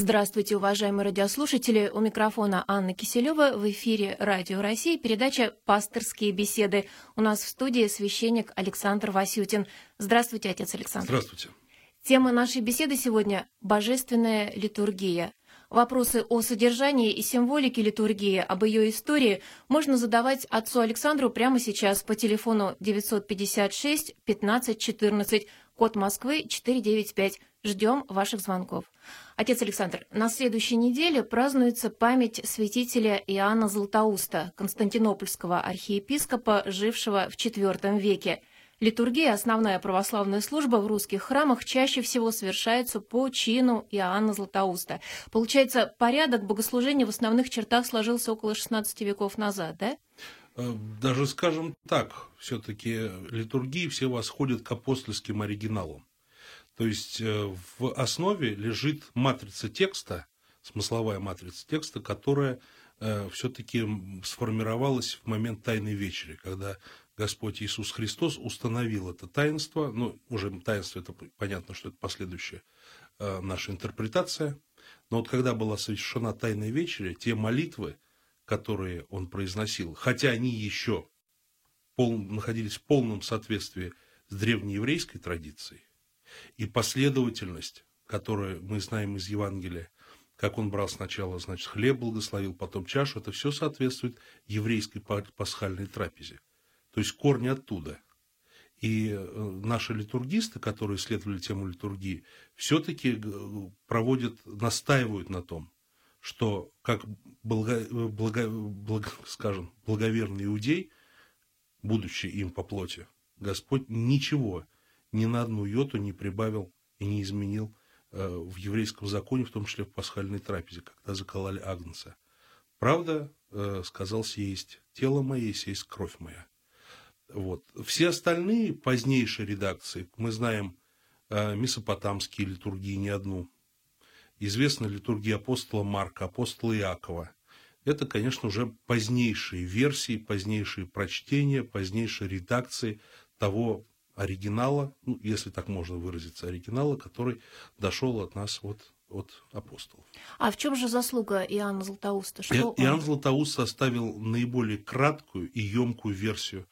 Здравствуйте, уважаемые радиослушатели. У микрофона Анна Киселева. В эфире Радио России передача «Пасторские беседы». У нас в студии священник Александр Васютин. Здравствуйте, отец Александр. Здравствуйте. Тема нашей беседы сегодня – божественная литургия. Вопросы о содержании и символике литургии, об ее истории можно задавать отцу Александру прямо сейчас по телефону 956 15 14, код Москвы 495. Ждем ваших звонков. Отец Александр, на следующей неделе празднуется память святителя Иоанна Златоуста, константинопольского архиепископа, жившего в IV веке. Литургия, основная православная служба в русских храмах, чаще всего совершается по чину Иоанна Златоуста. Получается, порядок богослужения в основных чертах сложился около 16 веков назад, да? Э, даже скажем так, все-таки литургии все восходят к апостольским оригиналам. То есть э, в основе лежит матрица текста, смысловая матрица текста, которая э, все-таки сформировалась в момент Тайной Вечери, когда Господь Иисус Христос установил это таинство, ну, уже таинство, это понятно, что это последующая э, наша интерпретация, но вот когда была совершена Тайная Вечеря, те молитвы, которые он произносил, хотя они еще пол, находились в полном соответствии с древнееврейской традицией, и последовательность, которую мы знаем из Евангелия, как он брал сначала, значит, хлеб благословил, потом чашу, это все соответствует еврейской пасхальной трапезе. То есть корни оттуда. И э, наши литургисты, которые исследовали тему литургии, все-таки э, проводят, настаивают на том, что как благо, благо, благо, скажем, благоверный иудей, будучи им по плоти, Господь ничего ни на одну йоту не прибавил и не изменил э, в еврейском законе, в том числе в пасхальной трапезе, когда закололи Агнца. Правда, э, сказал есть тело мое, есть кровь моя. Вот. Все остальные позднейшие редакции, мы знаем э, месопотамские литургии, не одну. Известна литургия апостола Марка, апостола Иакова. Это, конечно, уже позднейшие версии, позднейшие прочтения, позднейшие редакции того оригинала, ну, если так можно выразиться, оригинала, который дошел от нас вот от апостолов. А в чем же заслуга Иоанна Златоуста? Что И, Иоанн Златоуст составил наиболее краткую и емкую версию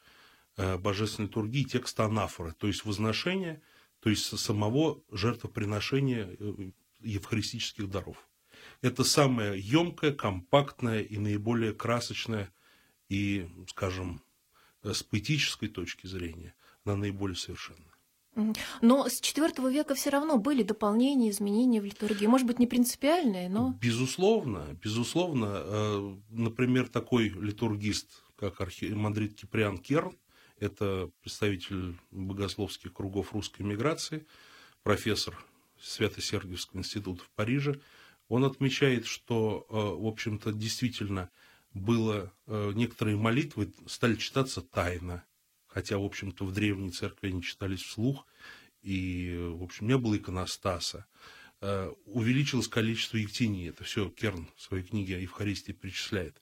э, божественной литургии текста анафоры, то есть возношения, то есть самого жертвоприношения э, евхаристических даров. Это самое емкое, компактное и наиболее красочное и, скажем, э, с поэтической точки зрения – на наиболее совершенное. Но с IV века все равно были дополнения, изменения в литургии. Может быть, не принципиальные, но... Безусловно, безусловно. Э, например, такой литургист, как архимандрит Киприан Керн, это представитель богословских кругов русской миграции, профессор Свято-Сергиевского института в Париже, он отмечает, что, э, в общем-то, действительно было э, некоторые молитвы стали читаться тайно, хотя, в общем-то, в древней церкви они читались вслух, и, в общем, не было иконостаса. Э, увеличилось количество ектений, это все Керн в своей книге о Евхаристии перечисляет.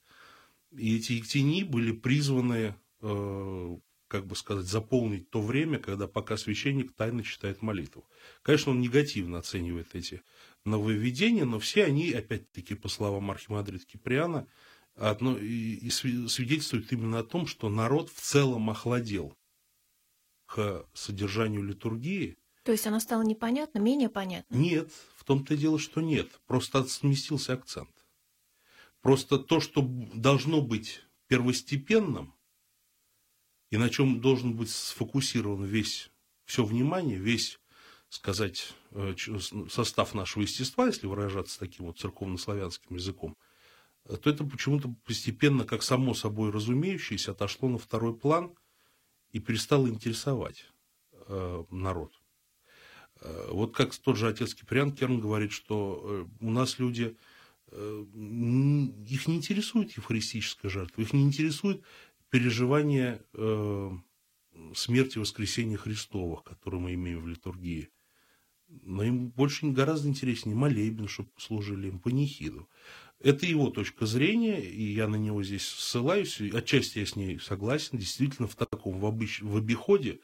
И эти ектении были призваны, э, как бы сказать, заполнить то время, когда пока священник тайно читает молитву. Конечно, он негативно оценивает эти нововведения, но все они, опять-таки, по словам архимандрита Киприана, одно, и, и свидетельствует именно о том, что народ в целом охладел к содержанию литургии. То есть она стала непонятна, менее понятна? Нет, в том-то и дело, что нет. Просто сместился акцент. Просто то, что должно быть первостепенным, и на чем должен быть сфокусирован весь, все внимание, весь, сказать, э, состав нашего естества, если выражаться таким вот церковно-славянским языком – то это почему-то постепенно, как само собой разумеющееся, отошло на второй план и перестало интересовать э, народ. Э, вот как тот же отец Киприан Керн говорит, что э, у нас люди, их не интересует евхаристическая жертва, их не интересует переживание смерти воскресения Христовых, которые мы имеем в литургии. Но им больше гораздо интереснее молебен, чтобы служили им панихиду. Это его точка зрения, и я на него здесь ссылаюсь. Отчасти я с ней согласен. Действительно, в таком, в, обыч... в обиходе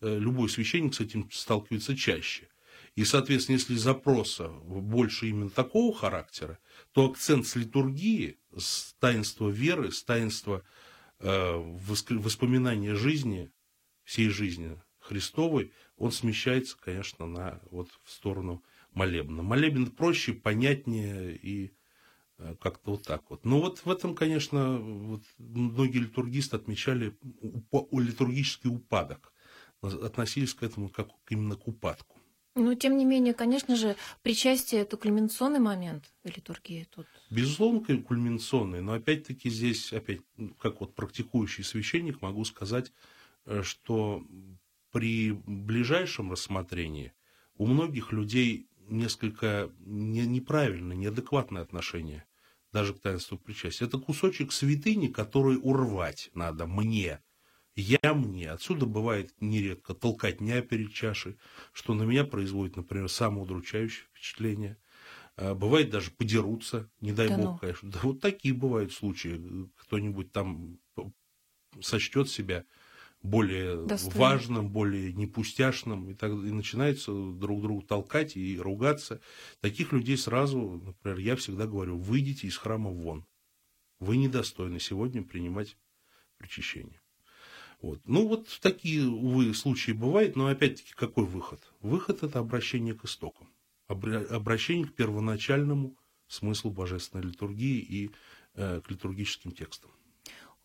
э, любой священник с этим сталкивается чаще. И, соответственно, если запроса больше именно такого характера, то акцент с литургии, с таинства веры, с таинства э, воспоминания жизни, всей жизни Христовой, он смещается, конечно, на, вот, в сторону молебна. Молебен проще, понятнее и как-то вот так вот. Но вот в этом, конечно, вот многие литургисты отмечали литургический упадок, относились к этому как именно к упадку. Но, тем не менее, конечно же, причастие – это кульминационный момент литургии тут. Безусловно, кульминационный, но опять-таки здесь, опять, как вот практикующий священник, могу сказать, э, что при ближайшем рассмотрении у многих людей несколько неправильное, неадекватное отношение даже к таинству причастия. Это кусочек святыни, который урвать надо мне. Я мне. Отсюда бывает нередко толкотня перед чашей, что на меня производит, например, самоудручающее впечатление. А, бывает даже подерутся, не дай да бог, ну. конечно. Да вот такие бывают случаи. Кто-нибудь там сочтет себя более Достойно. важным, более непустяшным, и, так, и начинается друг другу толкать и ругаться. Таких людей сразу, например, я всегда говорю, выйдите из храма вон. Вы недостойны сегодня принимать причащение. Вот. Ну, вот такие, увы, случаи бывают, но опять-таки какой выход? Выход – это обращение к истокам, обращение к первоначальному смыслу божественной литургии и э, к литургическим текстам.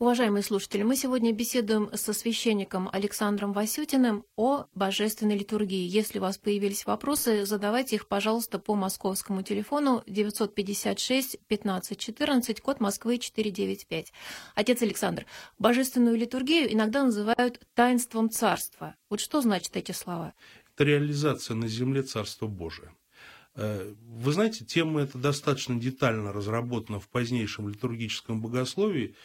Уважаемые слушатели, мы сегодня беседуем со священником Александром Васютиным о божественной литургии. Если у вас появились вопросы, задавайте их, пожалуйста, по московскому телефону 956 15 14, код Москвы 495. Отец Александр, божественную литургию иногда называют таинством царства. Вот что значит эти слова? Это реализация на земле Царства Божия. Э, вы знаете, тема эта достаточно детально разработана в позднейшем литургическом богословии,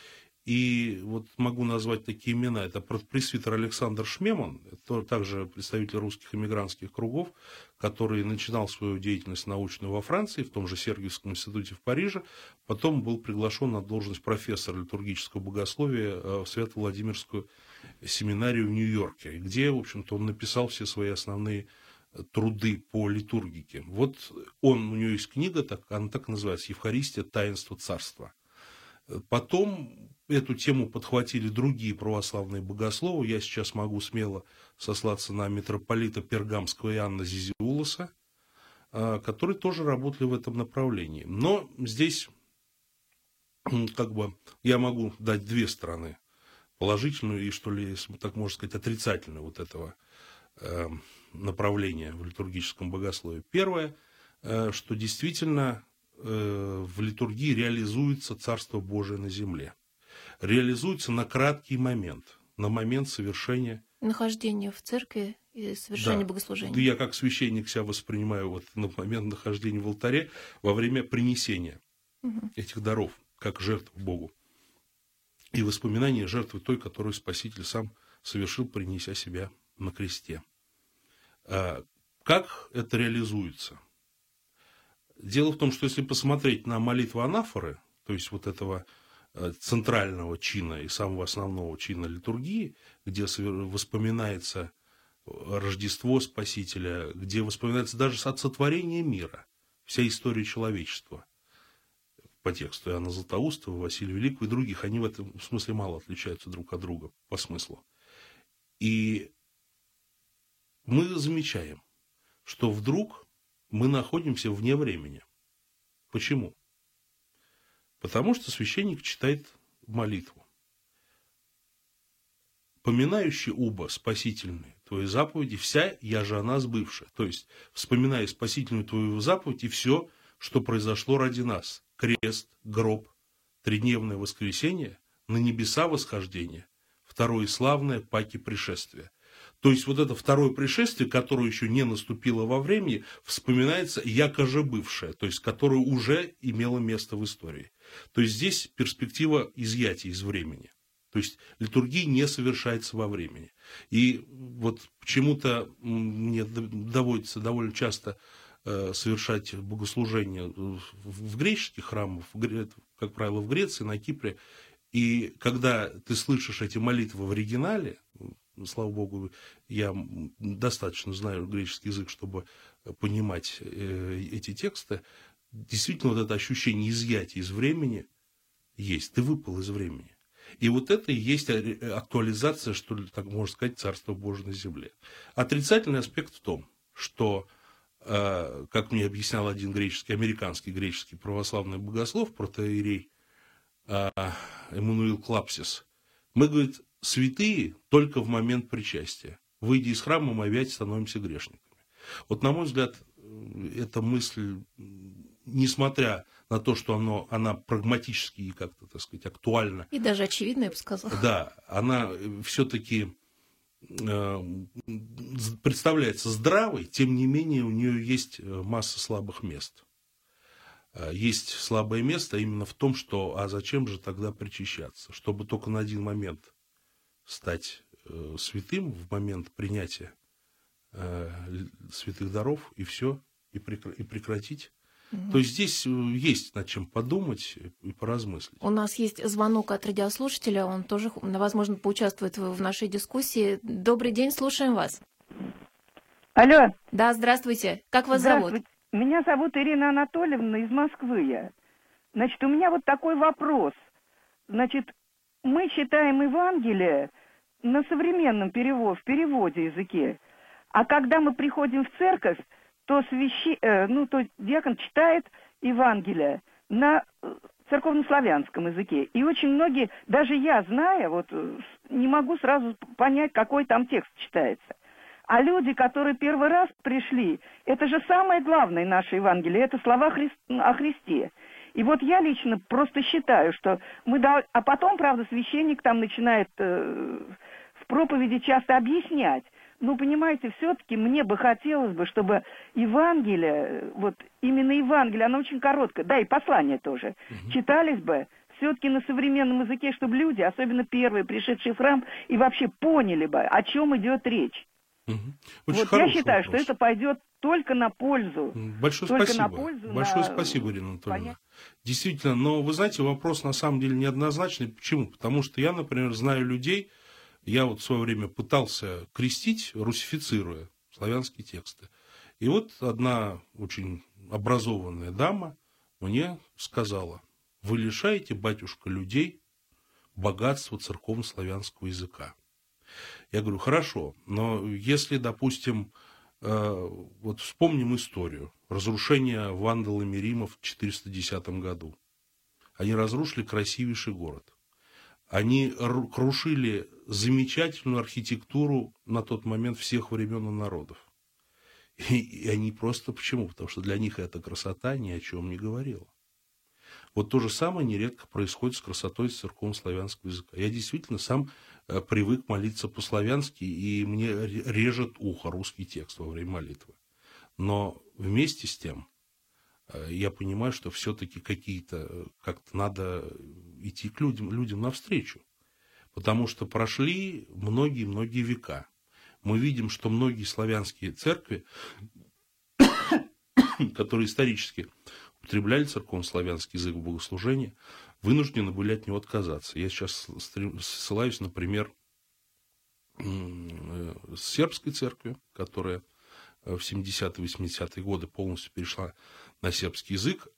и вот могу назвать такие имена. Это пресвитер Александр Шмеман, это также представитель русских эмигрантских кругов, который начинал свою деятельность научную во Франции, в том же Сергиевском институте в Париже, потом был приглашен на должность профессора литургического богословия э, в Свято-Владимирскую семинарию в Нью-Йорке, где, в общем-то, он написал все свои основные э, труды по литургике. Вот он, у него есть книга, так, она так называется «Евхаристия. Таинство царства». Потом эту тему подхватили другие православные богословы. Я сейчас могу смело сослаться на митрополита Пергамского Иоанна Зизиулоса, а, которые тоже работали в этом направлении. Но здесь, как бы, я могу дать две стороны. Положительную и, что ли, если так можно сказать, отрицательную вот этого э, направления в литургическом богословии. Первое, э, что действительно э, в литургии реализуется Царство Божие на земле реализуется на краткий момент, на момент совершения нахождения в церкви и совершения да. богослужения. Я как священник себя воспринимаю вот на момент нахождения в алтаре во время принесения угу. этих даров, как жертв Богу. И воспоминание жертвы той, которую Спаситель сам совершил, принеся себя на кресте. А как это реализуется? Дело в том, что если посмотреть на молитву анафоры, то есть вот этого центрального чина и самого основного чина литургии, где воспоминается Рождество Спасителя, где воспоминается даже от сотворения мира, вся история человечества. По тексту Иоанна Златоустова, Василия Великого и других, они в этом смысле мало отличаются друг от друга по смыслу. И мы замечаем, что вдруг мы находимся вне времени. Почему? Потому что священник читает молитву. Поминающий уба спасительные твои заповеди, вся я же она сбывшая. То есть, вспоминая спасительную твою заповедь и все, что произошло ради нас. Крест, гроб, тридневное воскресенье, на небеса восхождение, второе славное паки пришествия. То есть вот это второе пришествие, которое еще не наступило во времени, вспоминается якоже бывшее, то есть которое уже имело место в истории. То есть здесь перспектива изъятия из времени. То есть литургия не совершается во времени. И вот почему-то мне доводится довольно часто э, совершать богослужение в греческих храмах, как правило, в Греции, на Кипре. И когда ты слышишь эти молитвы в оригинале, слава богу, я достаточно знаю греческий язык, чтобы понимать э, эти тексты, действительно вот это ощущение изъятия из времени есть. Ты выпал из времени. И вот это и есть актуализация, что ли, так можно сказать, Царства Божьего на земле. Отрицательный аспект в том, что, э, как мне объяснял один греческий, американский греческий православный богослов, протоиерей э, Эммануил Клапсис, мы, говорит, святые только в момент причастия. Выйдя из храма, мы опять становимся грешниками. Вот, на мой взгляд, эта мысль, несмотря на то, что оно, она прагматически и как-то, так сказать, актуальна. И даже очевидно, я бы сказала. Да, она все-таки э, представляется здравой, тем не менее у нее есть э, масса слабых мест. Э, есть слабое место именно в том, что а зачем же тогда причащаться? Чтобы только на один момент стать святым, в момент принятия святых даров, и все, и прекратить Угу. То есть здесь э, есть над чем подумать и поразмыслить. У нас есть звонок от радиослушателя, он тоже, возможно, поучаствует в нашей дискуссии. Добрый день, слушаем вас. Алло. Да, здравствуйте. Как вас зовут? Меня зовут Ирина Анатольевна из Москвы. Я. Значит, у меня вот такой вопрос. Значит, мы читаем Евангелие на современном переводе, в переводе языке. А когда мы приходим в церковь, то, свящи... э, ну, то диакон читает Евангелие на э, церковнославянском языке. И очень многие, даже я, зная, вот э, не могу сразу понять, какой там текст читается. А люди, которые первый раз пришли, это же самое главное наше Евангелие, это слова Хри... о Христе. И вот я лично просто считаю, что мы... Дал... А потом, правда, священник там начинает э, в проповеди часто объяснять, ну, понимаете, все-таки мне бы хотелось бы, чтобы Евангелие, вот именно Евангелие, оно очень короткое, да, и послание тоже, угу. читались бы все-таки на современном языке, чтобы люди, особенно первые, пришедшие в храм, и вообще поняли бы, о чем идет речь. Угу. вот я считаю, вопрос. что это пойдет только на пользу. Большое только спасибо. На пользу, Большое на... спасибо, Ирина Анатольевна. Понятно. Действительно, но вы знаете, вопрос на самом деле неоднозначный. Почему? Потому что я, например, знаю людей, я вот в свое время пытался крестить, русифицируя славянские тексты. И вот одна очень образованная дама мне сказала, вы лишаете, батюшка, людей богатства церковно-славянского языка. Я говорю, хорошо, но если, допустим, э, вот вспомним историю разрушения вандалами Рима в 410 году. Они разрушили красивейший город. Они крушили замечательную архитектуру на тот момент всех времен и народов. И, и они просто почему? Потому что для них эта красота ни о чем не говорила. Вот то же самое нередко происходит с красотой церковно-славянского языка. Я действительно сам э, привык молиться по-славянски, и мне режет ухо русский текст во время молитвы. Но вместе с тем э, я понимаю, что все-таки какие-то, э, как-то надо идти к людям, людям навстречу. Потому что прошли многие-многие века. Мы видим, что многие славянские церкви, которые исторически употребляли церковно-славянский язык в богослужении, вынуждены были от него отказаться. Я сейчас ссылаюсь, например, э, с сербской церкви, которая в 70-80-е годы полностью перешла на сербский язык,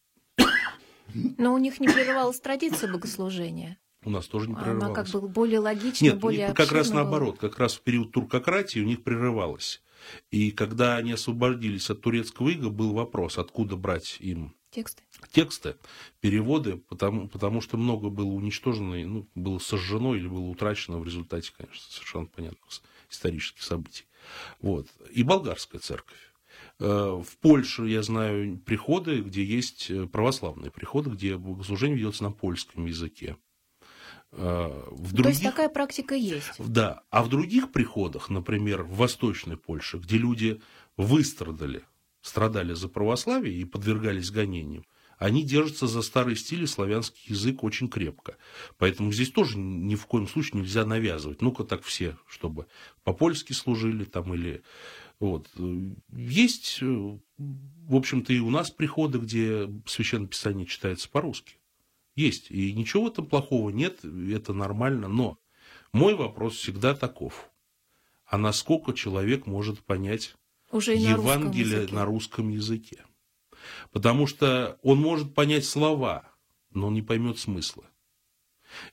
но у них не прерывалась традиция богослужения. У нас тоже не прерывалась. Она как бы более логичная, Нет, более как раз наоборот. Как раз в период туркократии у них прерывалась. И когда они освободились от турецкого ига, был вопрос, откуда брать им тексты, тексты переводы, потому, потому что много было уничтожено, ну, было сожжено или было утрачено в результате, конечно, совершенно понятных исторических событий. Вот. И болгарская церковь. Э, в Польше, я знаю, приходы, где есть э, православные приходы, где богослужение ведется на польском языке. Э, в других, То есть такая практика есть? Да. А в других приходах, например, в Восточной Польше, где люди выстрадали, страдали за православие и подвергались гонениям, они держатся за старый стиль и славянский язык очень крепко. Поэтому здесь тоже ни в коем случае нельзя навязывать. Ну-ка так все, чтобы по-польски служили там или вот. Есть, в общем-то, и у нас приходы, где Священное Писание читается по-русски. Есть. И ничего в этом плохого нет, это нормально. Но мой вопрос всегда таков. а насколько человек может понять Уже Евангелие на русском языке. Потому что он может понять слова, но он не поймет смысла.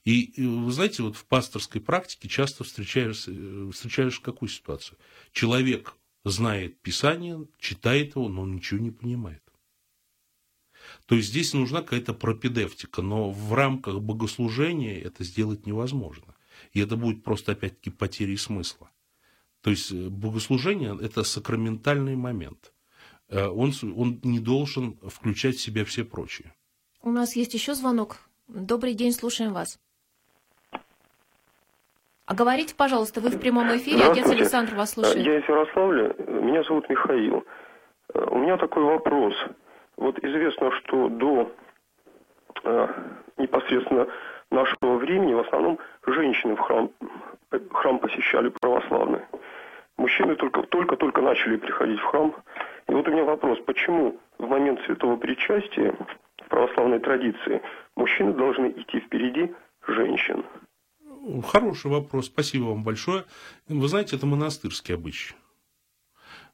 И вы знаете, вот в пасторской практике часто встречаешь, э, встречаешь какую ситуацию? Человек знает Писание, читает его, но ничего не понимает. То есть здесь нужна какая-то пропедевтика, но в рамках богослужения это сделать невозможно. И это будет просто опять-таки потерей смысла. То есть э, богослужение – это сакраментальный момент. Э, он, он не должен включать в себя все прочие. У нас есть еще звонок. Добрый день, слушаем вас. А говорите, пожалуйста, вы в прямом эфире, отец Александр вас слушает. Я из Ярославля, меня зовут Михаил. Э, у меня такой вопрос. Вот известно, что до э, непосредственно нашего времени в основном женщины в храм, храм посещали православные. Мужчины только-только начали приходить в храм. И вот у меня вопрос, почему в момент святого причастия в православной традиции мужчины должны идти впереди женщин? Хороший вопрос, спасибо вам большое. Вы знаете, это монастырский обычай.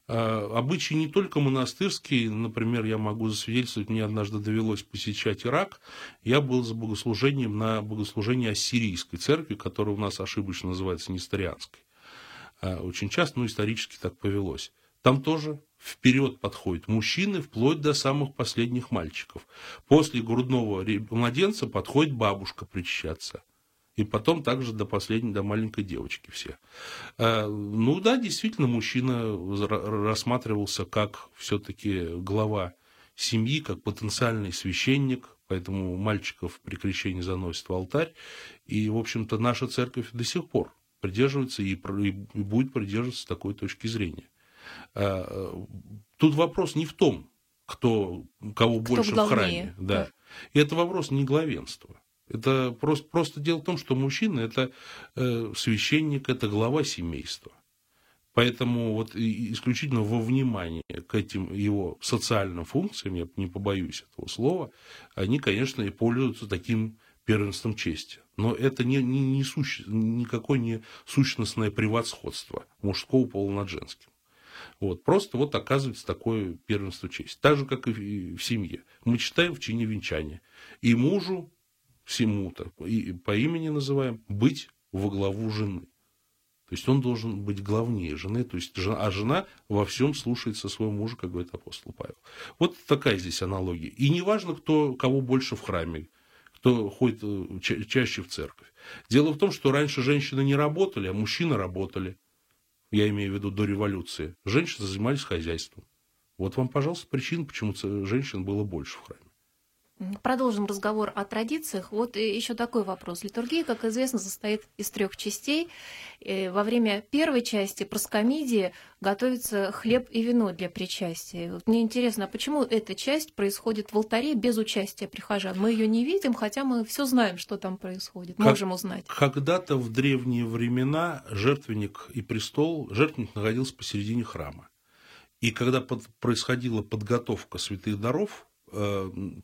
А, обычай не только монастырский, например, я могу засвидетельствовать, мне однажды довелось посещать Ирак, я был за богослужением на богослужении ассирийской церкви, которая у нас ошибочно называется несторианской. А, очень часто, ну, исторически так повелось. Там тоже вперед подходят мужчины, вплоть до самых последних мальчиков. После грудного младенца подходит бабушка причащаться. И потом также до последней, до маленькой девочки все. Э, ну да, действительно, мужчина рассматривался как все-таки глава семьи, как потенциальный священник, поэтому мальчиков при крещении заносят в алтарь. И, в общем-то, наша церковь до сих пор придерживается и, будет придерживаться такой точки зрения. Э, тут вопрос не в том, кто, кого кто больше главнее. в храме. Да. да. И это вопрос не главенства. Это просто, просто дело в том, что мужчина – это э, священник, это глава семейства. Поэтому вот исключительно во внимание к этим его социальным функциям, я не побоюсь этого слова, они, конечно, и пользуются таким первенством чести. Но это не, не, не суще, никакое не сущностное превосходство мужского пола над женским. Вот. Просто вот оказывается такое первенство чести. Так же, как и в семье. Мы читаем в чине венчания. И мужу всему-то, и по имени называем, быть во главу жены. То есть он должен быть главнее жены, то есть, а жена во всем слушается своего мужа, как говорит апостол Павел. Вот такая здесь аналогия. И не важно, кто, кого больше в храме, кто ходит э, ча- чаще в церковь. Дело в том, что раньше женщины не работали, а мужчины работали. Я имею в виду до революции. Женщины занимались хозяйством. Вот вам, пожалуйста, причина, почему женщин было больше в храме. Продолжим разговор о традициях. Вот еще такой вопрос. Литургия, как известно, состоит из трех частей. Во время первой части проскомидии готовится хлеб и вино для причастия. Вот мне интересно, а почему эта часть происходит в алтаре без участия прихожан? Мы ее не видим, хотя мы все знаем, что там происходит, как, можем узнать. Когда-то в древние времена жертвенник и престол, жертвенник находился посередине храма. И когда под, происходила подготовка святых даров, э,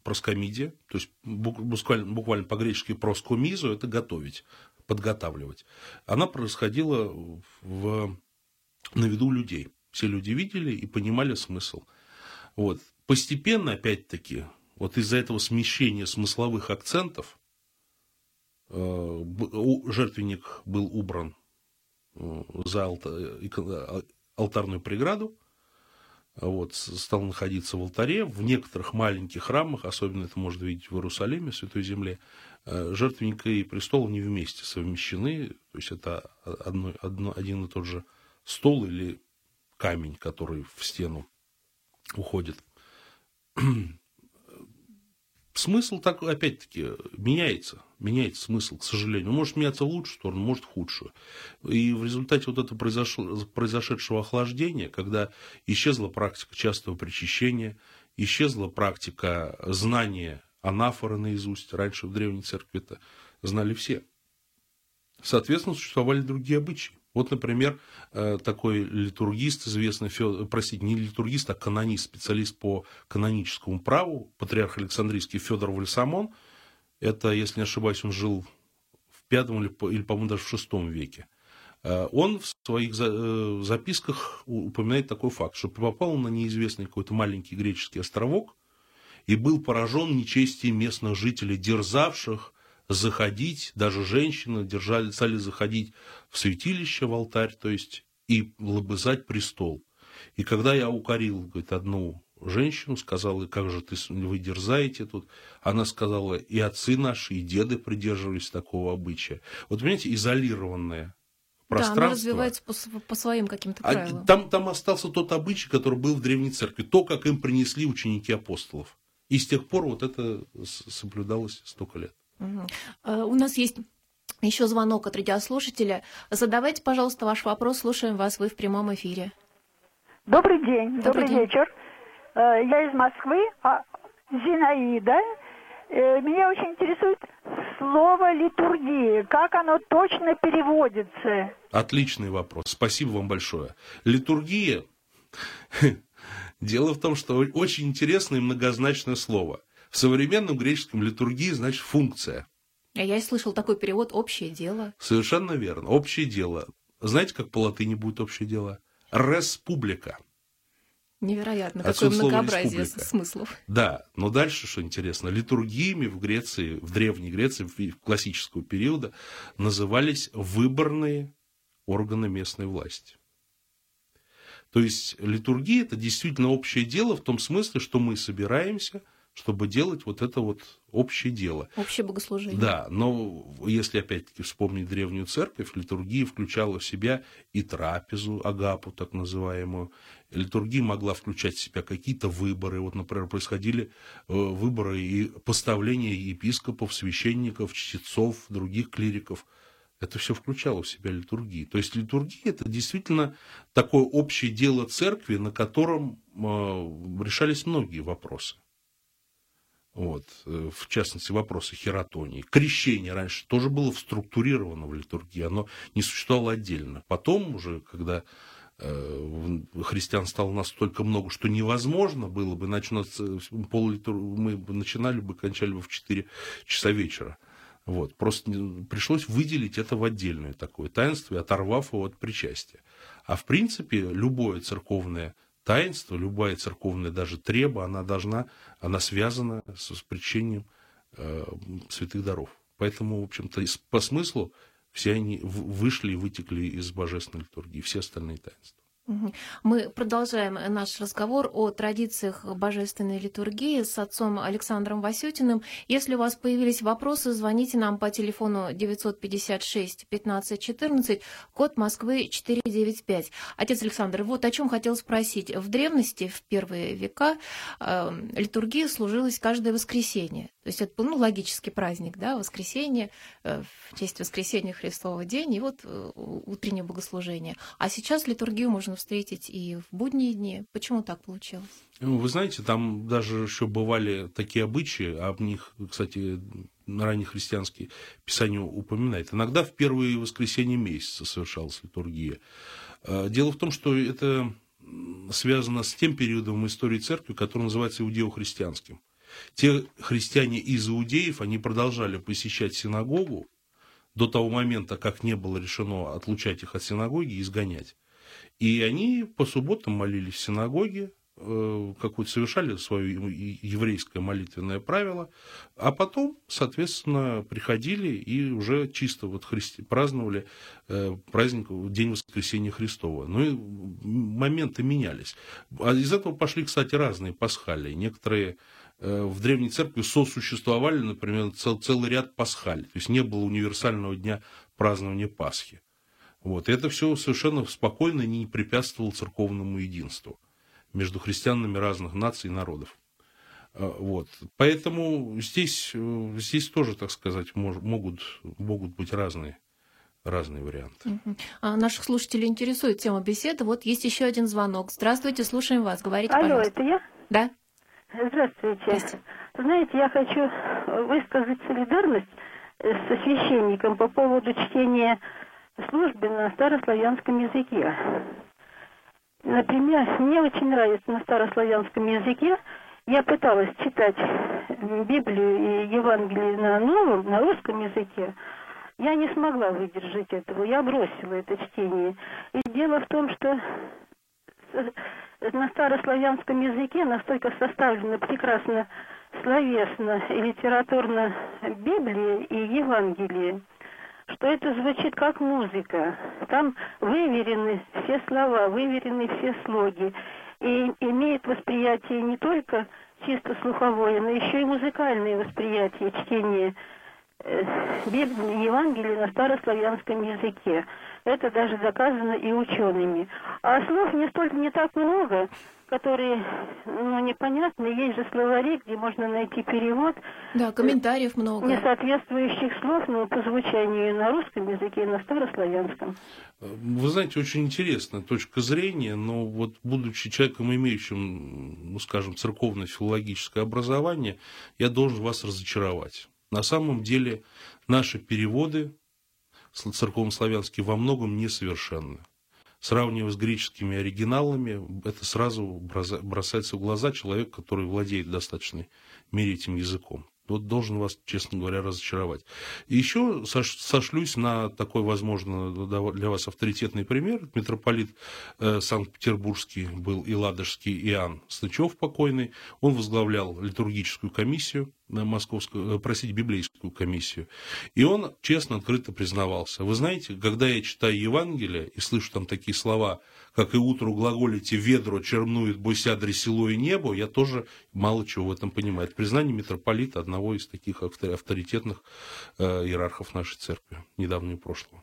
проскомидия, то есть буквально, буквально по-гречески проскомизу, это готовить, подготавливать. Она происходила в, на виду людей. Все люди видели и понимали смысл. Вот. Постепенно, опять-таки, вот из-за этого смещения смысловых акцентов э, жертвенник был убран э, за э, алтарную преграду, вот, стал находиться в алтаре. В некоторых маленьких храмах, особенно это можно видеть в Иерусалиме, Святой Земле, э, жертвенник и престол не вместе совмещены. То есть это одно, одно, один и тот же стол или камень, который в стену уходит. Смысл так, опять-таки, меняется меняется смысл, к сожалению. может меняться в лучшую сторону, может в худшую. И в результате вот этого произошло, произошедшего охлаждения, когда исчезла практика частого причащения, исчезла практика знания анафоры наизусть. Раньше в Древней Церкви это знали все. Соответственно, существовали другие обычаи. Вот, например, э, такой литургист, известный, простите, не литургист, а канонист, специалист по каноническому праву, патриарх Александрийский Федор Вальсамон – это, если не ошибаюсь, он жил в пятом или, или по-моему, даже в шестом веке. он в своих записках упоминает такой факт, что попал на неизвестный какой-то маленький греческий островок и был поражен нечестием местных жителей, дерзавших заходить, даже женщины держали, стали заходить в святилище, в алтарь, то есть и лобызать престол. И когда я укорил, говорит, одну женщину, сказал, и как же ты, вы дерзаете тут? Она сказала, и отцы наши, и деды придерживались такого обычая. Вот, понимаете, изолированное пространство. Да, оно развивается по, по своим каким-то правилам. А там, там остался тот обычай, который был в Древней Церкви, то, как им принесли ученики апостолов. И с тех пор вот это соблюдалось столько лет. Угу. У нас есть еще звонок от радиослушателя. Задавайте, пожалуйста, ваш вопрос. Слушаем вас. Вы в прямом эфире. Добрый день. Добрый, Добрый день. вечер. Э, я из Москвы, а Зинаида. Э, меня очень интересует слово литургия. Как оно точно переводится? Отличный вопрос. Спасибо вам большое. Литургия. Дело в том, что очень интересное и многозначное слово. В современном греческом литургии значит функция. А я слышал такой перевод «общее дело». Совершенно верно. Общее дело. Знаете, как по латыни будет общее дело? Республика. Невероятно, какое многообразие республика. смыслов. Да, но дальше, что интересно, литургиями в Греции, в Древней Греции, в классического периода назывались выборные органы местной власти. То есть литургия – это действительно общее дело в том смысле, что мы собираемся – чтобы делать вот это вот общее дело. Общее богослужение. Да, но если опять-таки вспомнить древнюю церковь, литургия включала в себя и трапезу, агапу так называемую. Литургия могла включать в себя какие-то выборы. Вот, например, происходили э, выборы и поставление епископов, священников, чтецов, других клириков. Это все включало в себя литургии. То есть литургия это действительно такое общее дело церкви, на котором э, решались многие вопросы. Вот, э, в частности, вопросы хератонии. Крещение раньше тоже было структурировано в литургии, оно не существовало отдельно. Потом уже, когда э, христиан стало настолько много, что невозможно было бы начинать полулитур... мы бы начинали бы, кончали бы в 4 часа вечера. Вот. Просто пришлось выделить это в отдельное такое таинство, оторвав его от причастия. А в принципе, любое церковное таинство, любая церковная даже треба, она должна, она связана с воспрещением э, святых даров. Поэтому, в общем-то, по смыслу все они вышли и вытекли из божественной литургии, все остальные таинства. Мы продолжаем наш разговор о традициях божественной литургии с отцом Александром Васютиным. Если у вас появились вопросы, звоните нам по телефону 956 15 14, код Москвы 495. Отец Александр, вот о чем хотел спросить. В древности, в первые века, э, литургия служилась каждое воскресенье. То есть это ну, логический праздник, да, воскресенье, э, в честь воскресения Христового день, и вот э, утреннее богослужение. А сейчас литургию можно встретить и в будние дни. Почему так получилось? Ну, вы знаете, там даже еще бывали такие обычаи, а об них, кстати, раннехристианские писания упоминает. Иногда в первые воскресенья месяца совершалась литургия. А, дело в том, что это связано с тем периодом истории церкви, который называется иудео-христианским. Те христиане из иудеев, они продолжали посещать синагогу до того момента, как не было решено отлучать их от синагоги и изгонять. И они по субботам молились в синагоге, э, какое-то совершали свое еврейское молитвенное правило, а потом, соответственно, приходили и уже чисто вот христи... праздновали э, праздник, День Воскресения Христова. Ну и моменты менялись. А из этого пошли, кстати, разные пасхалии. Некоторые э, в Древней Церкви сосуществовали, например, цел, целый ряд пасхаль. То есть не было универсального дня празднования Пасхи. Вот. И это все совершенно спокойно не препятствовало церковному единству между христианами разных наций и народов. А, вот. Поэтому здесь, э, здесь тоже, так сказать, могут, могут быть разные, разные варианты. А наших слушателей интересует тема беседы. Вот есть еще один звонок. Здравствуйте, слушаем вас. Говорите, Алло, пожалуйста. это я? Да. Здравствуйте. Здравствуйте. Знаете, я хочу высказать солидарность со священником по поводу чтения службе на старославянском языке. Например, мне очень нравится на старославянском языке. Я пыталась читать Библию и Евангелие на новом, на русском языке. Я не смогла выдержать этого, я бросила это чтение. И дело в том, что на старославянском языке настолько составлено прекрасно словесно и литературно Библия и Евангелие, что это звучит как музыка. Там выверены все слова, выверены все слоги. И имеет восприятие не только чисто слуховое, но еще и музыкальное восприятие чтения Библии, Евангелия на старославянском языке. Это даже доказано и учеными. А слов не столько не так много, которые, ну, непонятны. Есть же словари, где можно найти перевод. Да, комментариев много. Несоответствующих слов, но по звучанию на русском языке и на старославянском. Вы знаете, очень интересная точка зрения, но вот будучи человеком, имеющим, ну, скажем, церковно-филологическое образование, я должен вас разочаровать. На самом деле наши переводы церковнославянские во многом несовершенны. Сравнивая с греческими оригиналами, это сразу бросается в глаза человек, который владеет достаточной мере этим языком. Вот должен вас, честно говоря, разочаровать. И еще сошлюсь на такой, возможно, для вас авторитетный пример. Митрополит э, Санкт-Петербургский был и ладожский Иоанн Стычев покойный. Он возглавлял литургическую комиссию московскую, э, простите, библейскую комиссию. И он честно, открыто признавался. Вы знаете, когда я читаю Евангелие и слышу там такие слова, как и утру глаголите «ведро чернует бойся село и небо», я тоже мало чего в этом понимаю. Это признание митрополита, одного из таких авторитетных э, иерархов нашей церкви недавнего прошлого.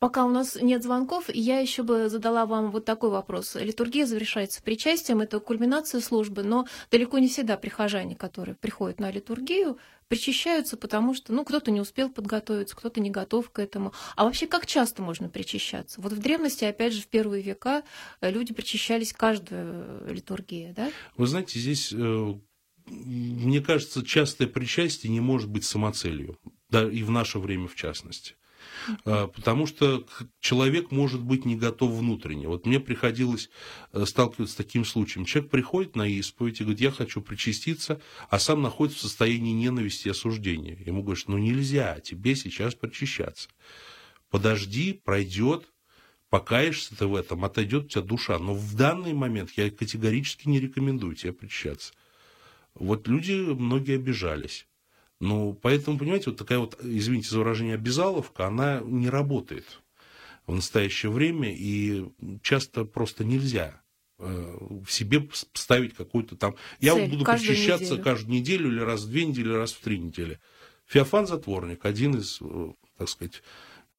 Пока у нас нет звонков, я еще бы задала вам вот такой вопрос. Литургия завершается причастием, это кульминация службы, но далеко не всегда прихожане, которые приходят на литургию, причащаются, потому что, ну, кто-то не успел подготовиться, кто-то не готов к этому. А вообще, как часто можно причащаться? Вот в древности, опять же, в первые века э, люди причащались каждую э, литургию, да? Вы знаете, здесь, э, мне кажется, частое причастие не может быть самоцелью, да, и в наше время в частности. А, потому что человек может быть не готов внутренне. Вот мне приходилось э, сталкиваться с таким случаем. Человек приходит на исповедь и говорит, я хочу причаститься, а сам находится в состоянии ненависти и осуждения. Ему говорят, ну нельзя тебе сейчас причащаться. Подожди, пройдет, покаешься ты в этом, отойдет у тебя душа. Но в данный момент я категорически не рекомендую тебе причащаться. Вот люди многие обижались. Ну, поэтому, понимаете, вот такая вот, извините за выражение, обязаловка, она не работает в настоящее время, и часто просто нельзя э, в себе ставить какую-то там... Я вот буду причащаться неделю. каждую неделю, или раз в две недели, раз в три недели. Феофан Затворник, один из, э, так сказать,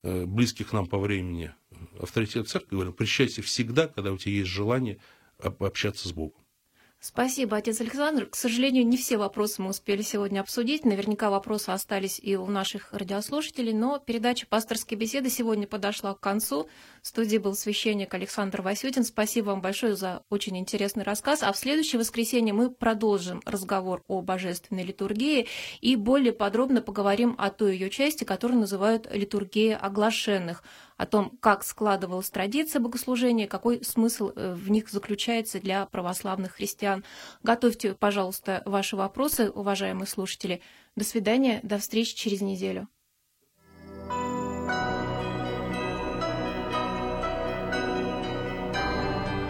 э, близких нам по времени авторитет церкви, говорил, причащайся всегда, когда у тебя есть желание общаться с Богом. Спасибо, отец Александр. К сожалению, не все вопросы мы успели сегодня обсудить. Наверняка вопросы остались и у наших радиослушателей, но передача «Пасторские беседы» сегодня подошла к концу. В студии был священник Александр Васютин. Спасибо вам большое за очень интересный рассказ. А в следующее воскресенье мы продолжим разговор о божественной литургии и более подробно поговорим о той ее части, которую называют литургией оглашенных – о том, как складывалась традиция богослужения, какой смысл э, в них заключается для православных христиан. Готовьте, пожалуйста, ваши вопросы, уважаемые слушатели. До свидания, до встречи через неделю.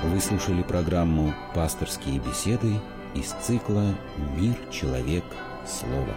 Вы слушали программу «Пасторские беседы» из цикла «Мир, человек, слово».